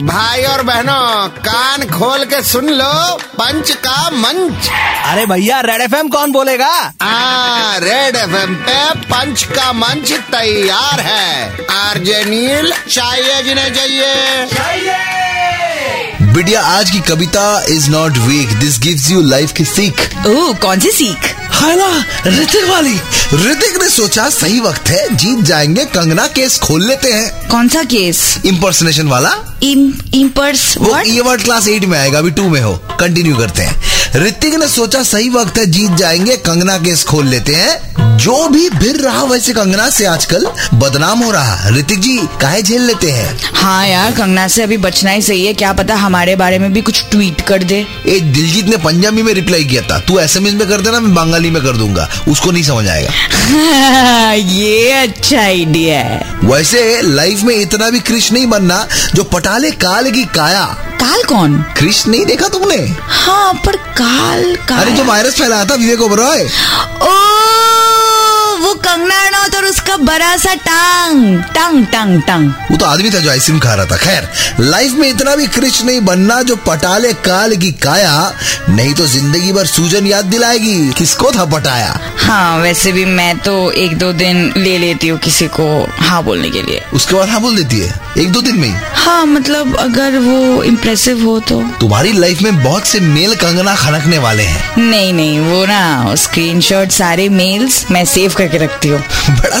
भाई और बहनों कान खोल के सुन लो पंच का मंच। अरे भैया रेड एफएम कौन बोलेगा? आ, रेड एफएम पे पंच का मंच तैयार है। आरजे नील चाहिए जिन्हें चाहिए बिटिया आज की कविता is not weak this gives you life की सीख। ओह कौन सी सीख? है ना? ऋतिक वाली। ऋतिक ने सोचा सही वक्त है जीत जाएँगे कंगना केस खोल लेते हैं। कौन सा केस? इम्पर्सनेशन वाला। इम इम्पर्स वो ये वर्ड क्लास एट में आएगा अभी टू में हो। कंटिन्यू करते हैं। ऋतिक ने सोचा सही वक्त है जीत जाएँगे कंगना केस खोल लेते हैं। जो भी फिर रहा वैसे कंगना से आजकल बदनाम हो रहा। ऋतिक जी काहे झेल लेते हैं? हाँ यार कंगना से अभी बचना ही सही है। क्या पता हमारे बारे में भी कुछ ट्वीट कर दे। ए दिलजीत ने पंजाबी में रिप्लाई किया था। तू एसएमएस में कर देना मैं बंगाली में कर दूँगा। उसको नहीं समझ आएगा। ये अच्छा आइडिया है। वैसे लाइफ में इतना भी कृष नहीं बनना जो पटाले काल की काया। काल कौन? कृष्ण नहीं देखा तुमने? हाँ पर काल काल अरे जो वायरस फैलाया था विवेक ओबरॉय। ओ बड़ा सा टांग टांग टांग टांग। वो तो आदमी था जो आइसक्रीम खा रहा था। खैर लाइफ में इतना भी कृष नहीं बनना जो पटाले काल की काया नहीं तो ज़िंदगी भर सूजन याद दिलाएगी। किसको था पटाया? हाँ वैसे भी मैं तो एक दो दिन ले लेती हूँ किसी को हाँ बोलने के लिए। उसके बाद हाँ बोल देती है? एक दो दिन में ही? हाँ मतलब अगर वो इम्प्रेसिव हो तो। तुम्हारी लाइफ में बहुत से मेल कंगना खनकने वाले हैं। नहीं नहीं वो ना स्क्रीनशॉट सारे मेल्स मैं सेव करके रखती हूँ। बड़ा